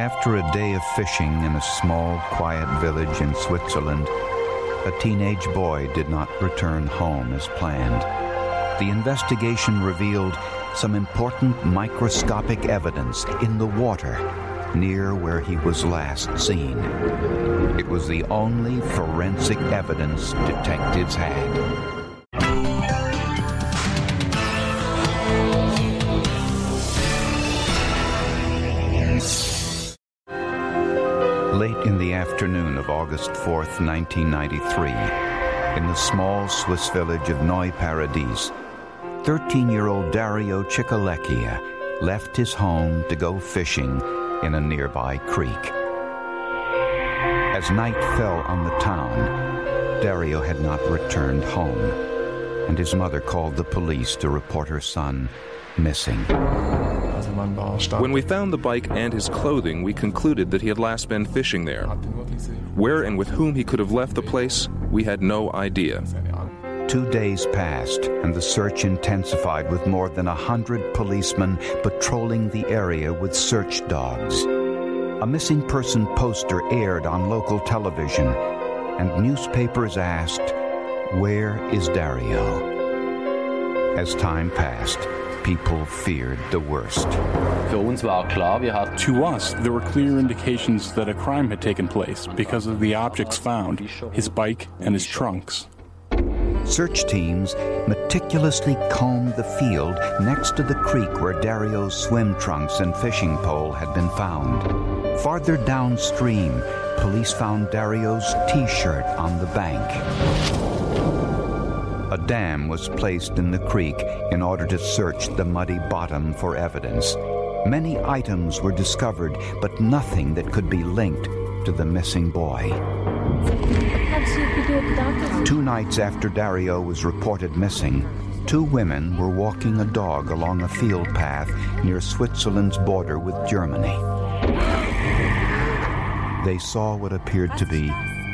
After a day of fishing in a small, quiet village in Switzerland, a teenage boy did not return home as planned. The investigation revealed some important microscopic evidence in the water near where he was last seen. It was the only forensic evidence detectives had. Afternoon of August 4th, 1993, in the small Swiss village of Neu Paradis, 13 year old Dario Cicalechia left his home to go fishing in a nearby creek. As night fell on the town, Dario had not returned home, and his mother called the police to report her son missing. When we found the bike and his clothing, we concluded that he had last been fishing there. Where and with whom he could have left the place, we had no idea. Two days passed, and the search intensified with more than a hundred policemen patrolling the area with search dogs. A missing person poster aired on local television, and newspapers asked, Where is Dario? As time passed, people feared the worst. To us, there were clear indications that a crime had taken place because of the objects found his bike and his trunks. Search teams meticulously combed the field next to the creek where Dario's swim trunks and fishing pole had been found. Farther downstream, police found Dario's t shirt on the bank. A dam was placed in the creek in order to search the muddy bottom for evidence. Many items were discovered, but nothing that could be linked to the missing boy. Two nights after Dario was reported missing, two women were walking a dog along a field path near Switzerland's border with Germany. They saw what appeared to be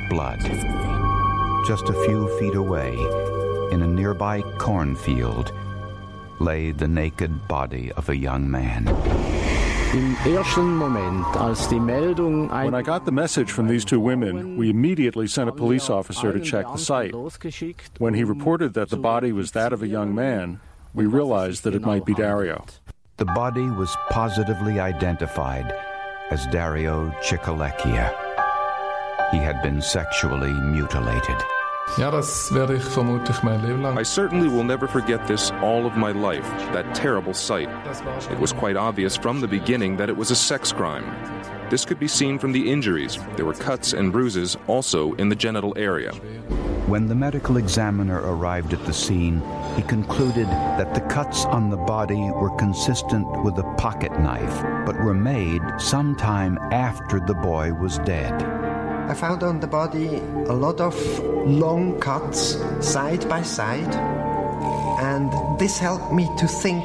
blood. Just a few feet away, in a nearby cornfield, lay the naked body of a young man. When I got the message from these two women, we immediately sent a police officer to check the site. When he reported that the body was that of a young man, we realized that it might be Dario. The body was positively identified as Dario Cicalechia. He had been sexually mutilated. Ja, das werde ich vermutlich mein Leben lang. I certainly will never forget this all of my life, that terrible sight. It was quite obvious from the beginning that it was a sex crime. This could be seen from the injuries. There were cuts and bruises also in the genital area. When the medical examiner arrived at the scene, he concluded that the cuts on the body were consistent with a pocket knife, but were made sometime after the boy was dead. I found on the body a lot of long cuts side by side, and this helped me to think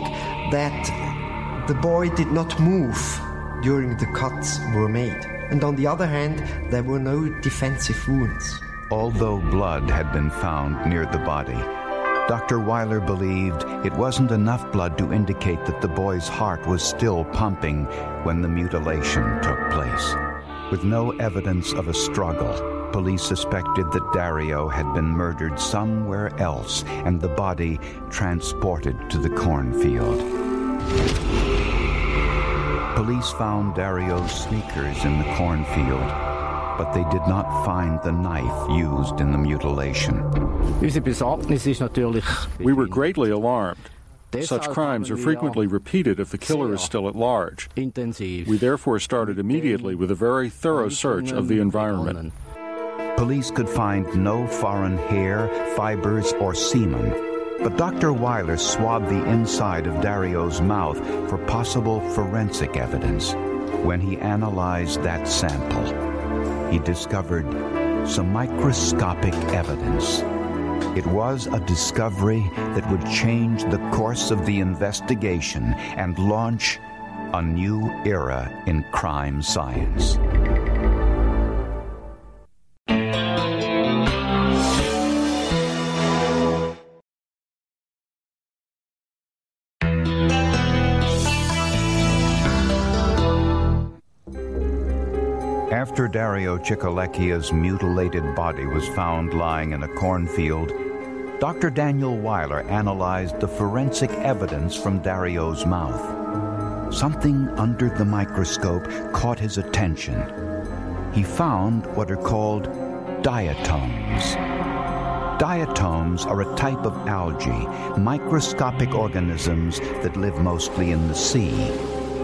that the boy did not move during the cuts were made. And on the other hand, there were no defensive wounds. Although blood had been found near the body, Dr. Weiler believed it wasn't enough blood to indicate that the boy's heart was still pumping when the mutilation took place. With no evidence of a struggle, police suspected that Dario had been murdered somewhere else and the body transported to the cornfield. Police found Dario's sneakers in the cornfield, but they did not find the knife used in the mutilation. We were greatly alarmed. Such crimes are frequently repeated if the killer is still at large. We therefore started immediately with a very thorough search of the environment. Police could find no foreign hair, fibers, or semen, but Dr. Weiler swabbed the inside of Dario's mouth for possible forensic evidence. When he analyzed that sample, he discovered some microscopic evidence. It was a discovery that would change the course of the investigation and launch a new era in crime science. After Dario Cicalecchia's mutilated body was found lying in a cornfield, Dr. Daniel Weiler analyzed the forensic evidence from Dario's mouth. Something under the microscope caught his attention. He found what are called diatoms. Diatoms are a type of algae, microscopic organisms that live mostly in the sea,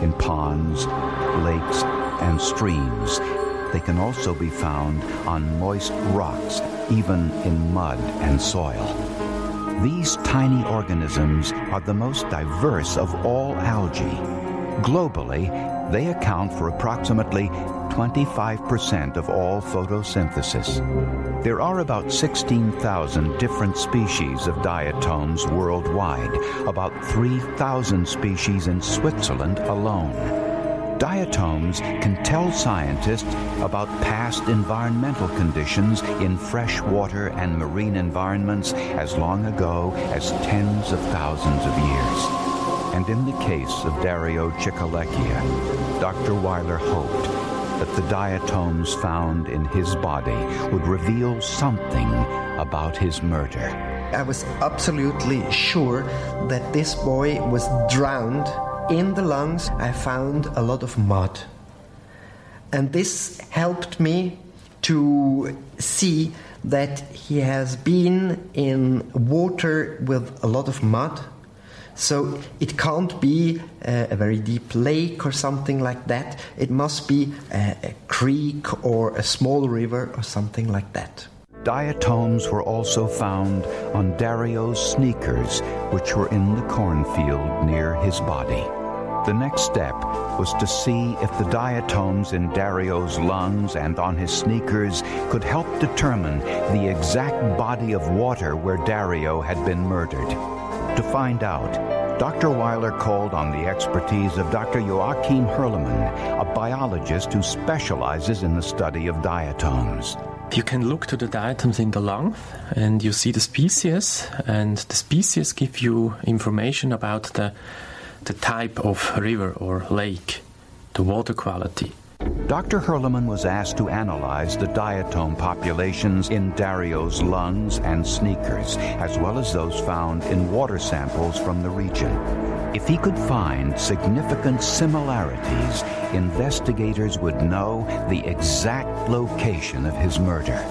in ponds, lakes, and streams. They can also be found on moist rocks, even in mud and soil. These tiny organisms are the most diverse of all algae. Globally, they account for approximately 25% of all photosynthesis. There are about 16,000 different species of diatoms worldwide, about 3,000 species in Switzerland alone. Diatoms can tell scientists about past environmental conditions in freshwater and marine environments as long ago as tens of thousands of years. And in the case of Dario Cicalecchia, Dr. Weiler hoped that the diatoms found in his body would reveal something about his murder. I was absolutely sure that this boy was drowned in the lungs, I found a lot of mud. And this helped me to see that he has been in water with a lot of mud. So it can't be a, a very deep lake or something like that. It must be a, a creek or a small river or something like that. Diatoms were also found on Dario's sneakers, which were in the cornfield near his body. The next step was to see if the diatoms in Dario's lungs and on his sneakers could help determine the exact body of water where Dario had been murdered. To find out, Dr. Weiler called on the expertise of Dr. Joachim Hürlimann, a biologist who specializes in the study of diatoms. You can look to the diatoms in the lung and you see the species, and the species give you information about the the type of river or lake, the water quality. Dr. Hürlimann was asked to analyze the diatom populations in Dario's lungs and sneakers, as well as those found in water samples from the region. If he could find significant similarities, investigators would know the exact location of his murder.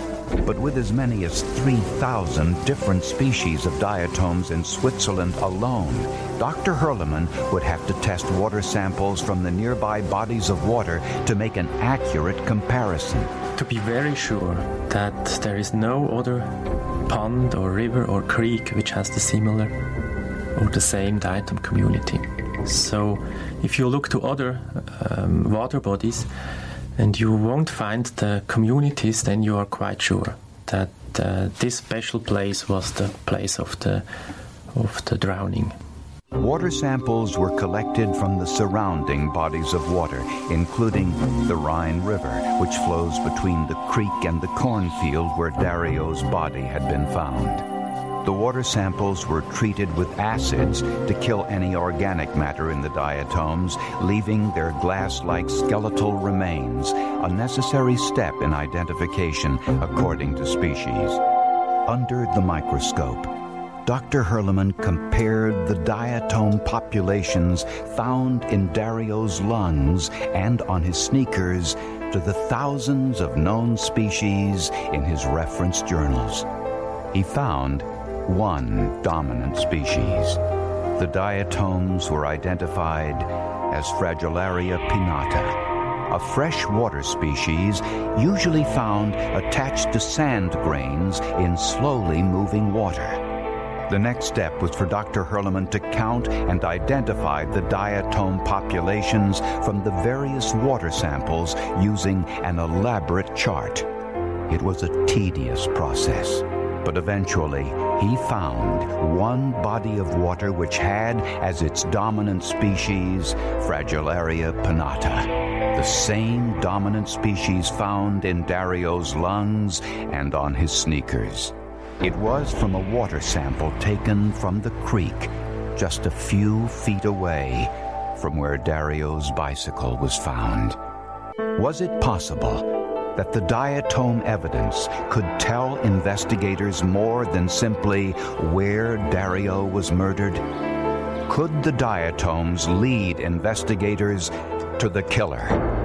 But with as many as 3,000 different species of diatoms in Switzerland alone, Dr. Hürlimann would have to test water samples from the nearby bodies of water to make an accurate comparison. To be very sure that there is no other pond or river or creek which has the similar or the same diatom community. So, if you look to other um, water bodies, and you won't find the communities, then you are quite sure that uh, this special place was the place of the of the drowning. Water samples were collected from the surrounding bodies of water, including the Rhine River, which flows between the creek and the cornfield where Dario's body had been found. The water samples were treated with acids to kill any organic matter in the diatoms, leaving their glass like skeletal remains, a necessary step in identification according to species. Under the microscope, Dr. Hürlimann compared the diatom populations found in Dario's lungs and on his sneakers to the thousands of known species in his reference journals. He found one dominant species. The diatoms were identified as Fragilaria pinnata. a freshwater species usually found attached to sand grains in slowly moving water. The next step was for Dr. Hürlimann to count and identify the diatom populations from the various water samples using an elaborate chart. It was a tedious process, but eventually he found one body of water which had as its dominant species Fragilaria pinnata, the same dominant species found in Dario's lungs and on his sneakers. It was from a water sample taken from the creek just a few feet away from where Dario's bicycle was found. Was it possible that the diatom evidence could tell investigators more than simply where Dario was murdered? Could the diatoms lead investigators to the killer?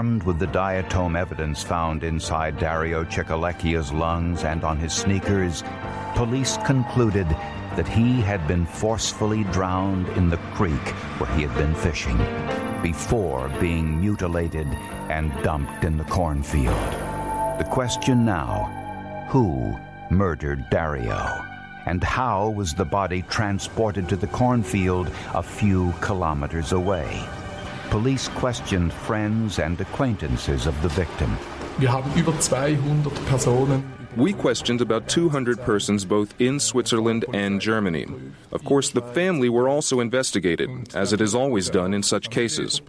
Armed with the diatom evidence found inside Dario Ciccolecchia's lungs and on his sneakers, police concluded that he had been forcefully drowned in the creek where he had been fishing before being mutilated and dumped in the cornfield. The question now who murdered Dario? And how was the body transported to the cornfield a few kilometers away? Police questioned friends and acquaintances of the victim. We questioned about 200 persons both in Switzerland and Germany. Of course, the family were also investigated, as it is always done in such cases.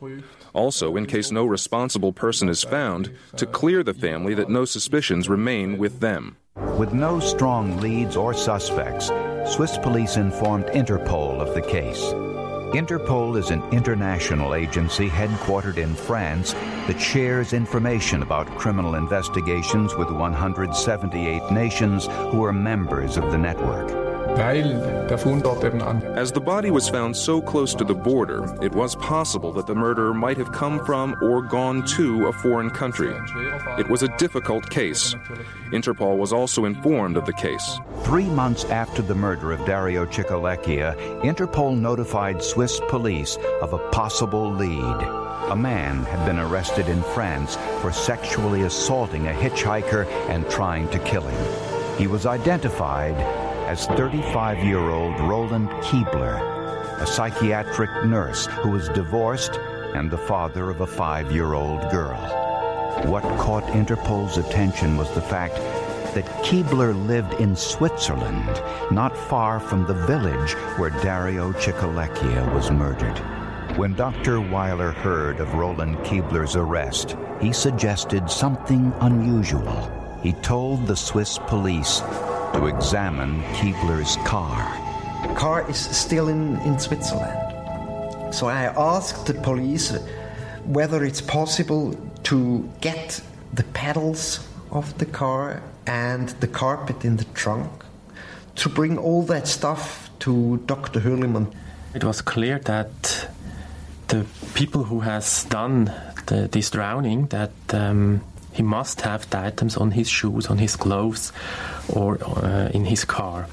Also, in case no responsible person is found, to clear the family that no suspicions remain with them. With no strong leads or suspects, Swiss police informed Interpol of the case. Interpol is an international agency headquartered in France that shares information about criminal investigations with 178 nations who are members of the network. As the body was found so close to the border, it was possible that the murderer might have come from or gone to a foreign country. It was a difficult case. Interpol was also informed of the case. Three months after the murder of Dario Ciccolecchia, Interpol notified Swiss police of a possible lead. A man had been arrested in France for sexually assaulting a hitchhiker and trying to kill him. He was identified as 35 year old Roland Keebler, a psychiatric nurse who was divorced and the father of a five year old girl. What caught Interpol's attention was the fact that Keebler lived in Switzerland, not far from the village where Dario Ciccolecchia was murdered. When Dr. Weiler heard of Roland Keebler's arrest, he suggested something unusual. He told the Swiss police to examine Keebler's car. The car is still in, in Switzerland. So I asked the police whether it's possible to get the pedals of the car and the carpet in the trunk to bring all that stuff to Dr. Hürlimann. It was clear that the people who has done the, this drowning that um, he must have the items on his shoes, on his clothes, or uh, in his car.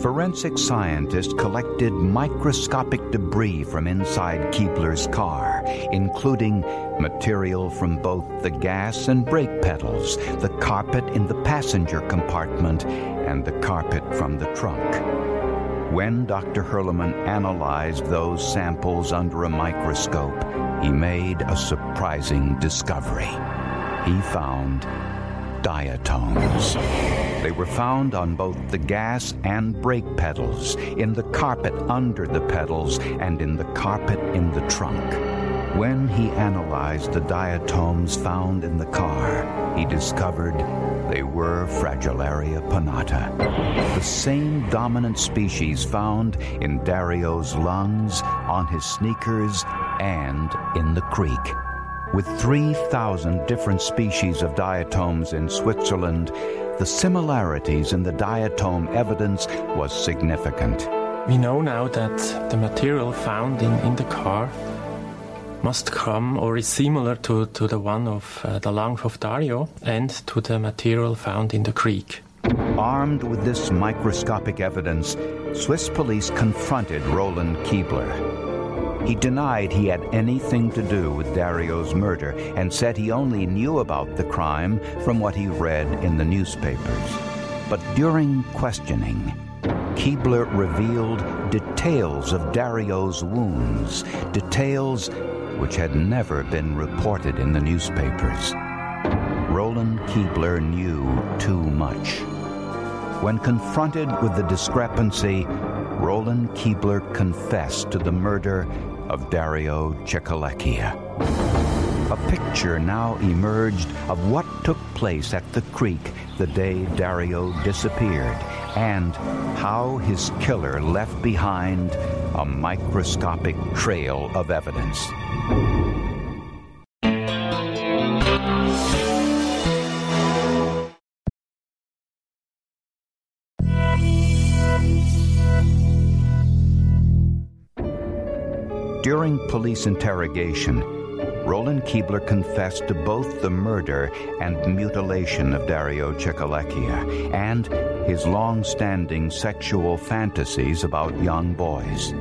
Forensic scientists collected microscopic debris from inside Keebler's car, including material from both the gas and brake pedals, the carpet in the passenger compartment, and the carpet from the trunk. When Dr. Hürlimann analyzed those samples under a microscope, he made a surprising discovery he found diatoms. They were found on both the gas and brake pedals, in the carpet under the pedals, and in the carpet in the trunk. When he analyzed the diatoms found in the car, he discovered they were Fragilaria pinnata, the same dominant species found in Dario's lungs, on his sneakers, and in the creek. With 3,000 different species of diatoms in Switzerland, the similarities in the diatom evidence was significant. We know now that the material found in, in the car must come or is similar to, to the one of uh, the lung of Dario and to the material found in the creek. Armed with this microscopic evidence, Swiss police confronted Roland Keebler. He denied he had anything to do with Dario's murder and said he only knew about the crime from what he read in the newspapers. But during questioning, Keebler revealed details of Dario's wounds, details which had never been reported in the newspapers. Roland Keebler knew too much. When confronted with the discrepancy, Roland Keebler confessed to the murder of Dario Cicolecchia. A picture now emerged of what took place at the creek the day Dario disappeared and how his killer left behind a microscopic trail of evidence. Police interrogation, Roland Keebler confessed to both the murder and mutilation of Dario Cicolecchia and his long-standing sexual fantasies about young boys.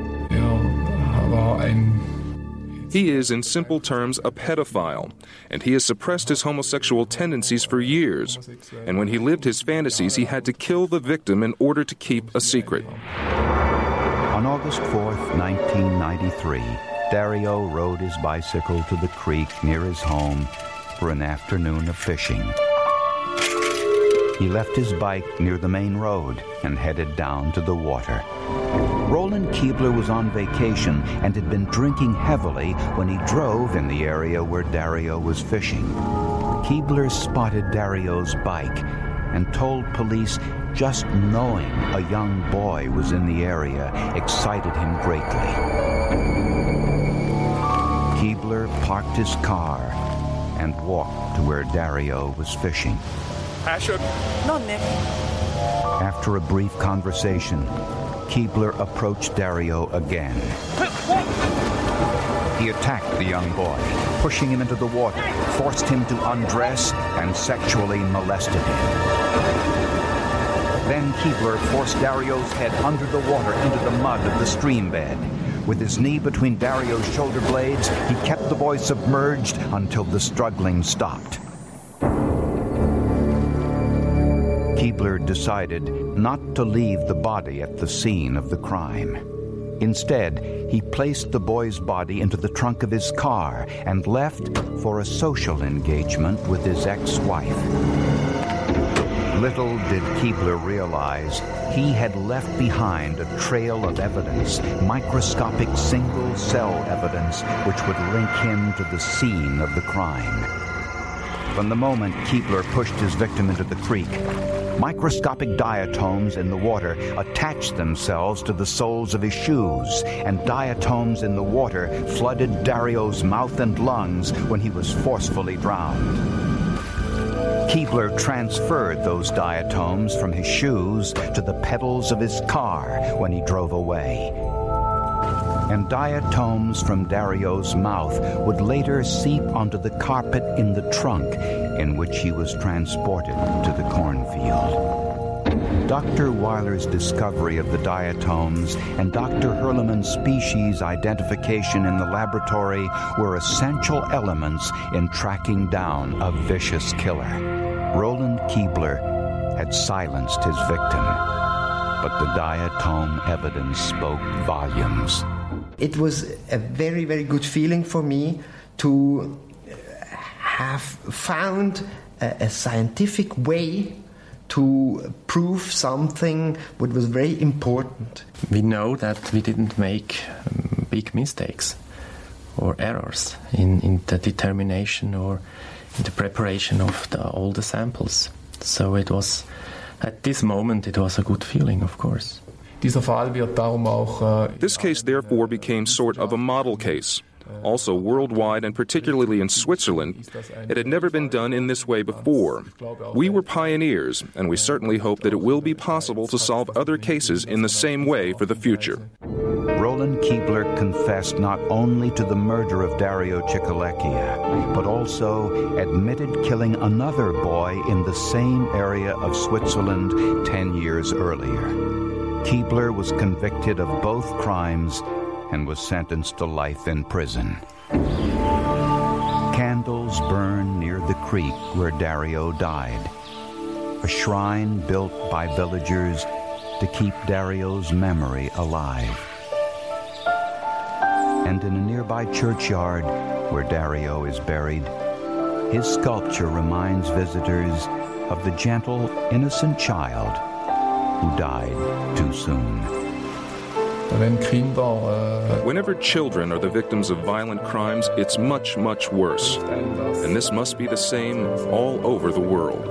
He is, in simple terms, a pedophile, and he has suppressed his homosexual tendencies for years. And when he lived his fantasies, he had to kill the victim in order to keep a secret. On August 4th, 1993, Dario rode his bicycle to the creek near his home for an afternoon of fishing. He left his bike near the main road and headed down to the water. Roland Keebler was on vacation and had been drinking heavily when he drove in the area where Dario was fishing. Keebler spotted Dario's bike and told police just knowing a young boy was in the area excited him greatly. Keebler parked his car and walked to where Dario was fishing. Ashok. No, Nick. After a brief conversation, Keebler approached Dario again. He attacked the young boy, pushing him into the water, forced him to undress, and sexually molested him. Then Keebler forced Dario's head under the water into the mud of the stream bed. With his knee between Dario's shoulder blades, he kept the boy submerged until the struggling stopped. Keebler decided not to leave the body at the scene of the crime. Instead, he placed the boy's body into the trunk of his car and left for a social engagement with his ex-wife. Little did Keebler realize he had left behind a trail of evidence, microscopic single cell evidence, which would link him to the scene of the crime. From the moment Keebler pushed his victim into the creek, microscopic diatoms in the water attached themselves to the soles of his shoes, and diatoms in the water flooded Dario's mouth and lungs when he was forcefully drowned. Keebler transferred those diatoms from his shoes to the pedals of his car when he drove away. And diatoms from Dario's mouth would later seep onto the carpet in the trunk in which he was transported to the cornfield. Dr. Weiler's discovery of the diatoms and Dr. Hürlimann's species identification in the laboratory were essential elements in tracking down a vicious killer. Roland Keebler had silenced his victim, but the diatom evidence spoke volumes. It was a very, very good feeling for me to have found a, a scientific way to prove something what was very important. We know that we didn't make um, big mistakes or errors in, in the determination or in the preparation of the, all the samples. So it was, at this moment, it was a good feeling, of course. Äh, this case, therefore, became sort of a model case. Also, worldwide and particularly in Switzerland, it had never been done in this way before. We were pioneers, and we certainly hope that it will be possible to solve other cases in the same way for the future. Roland Keebler confessed not only to the murder of Dario Cicalechia, but also admitted killing another boy in the same area of Switzerland 10 years earlier. Keebler was convicted of both crimes and was sentenced to life in prison. Candles burn near the creek where Dario died, a shrine built by villagers to keep Dario's memory alive. And in a nearby churchyard where Dario is buried, his sculpture reminds visitors of the gentle, innocent child who died too soon. Whenever children are the victims of violent crimes, it's much, much worse. And this must be the same all over the world.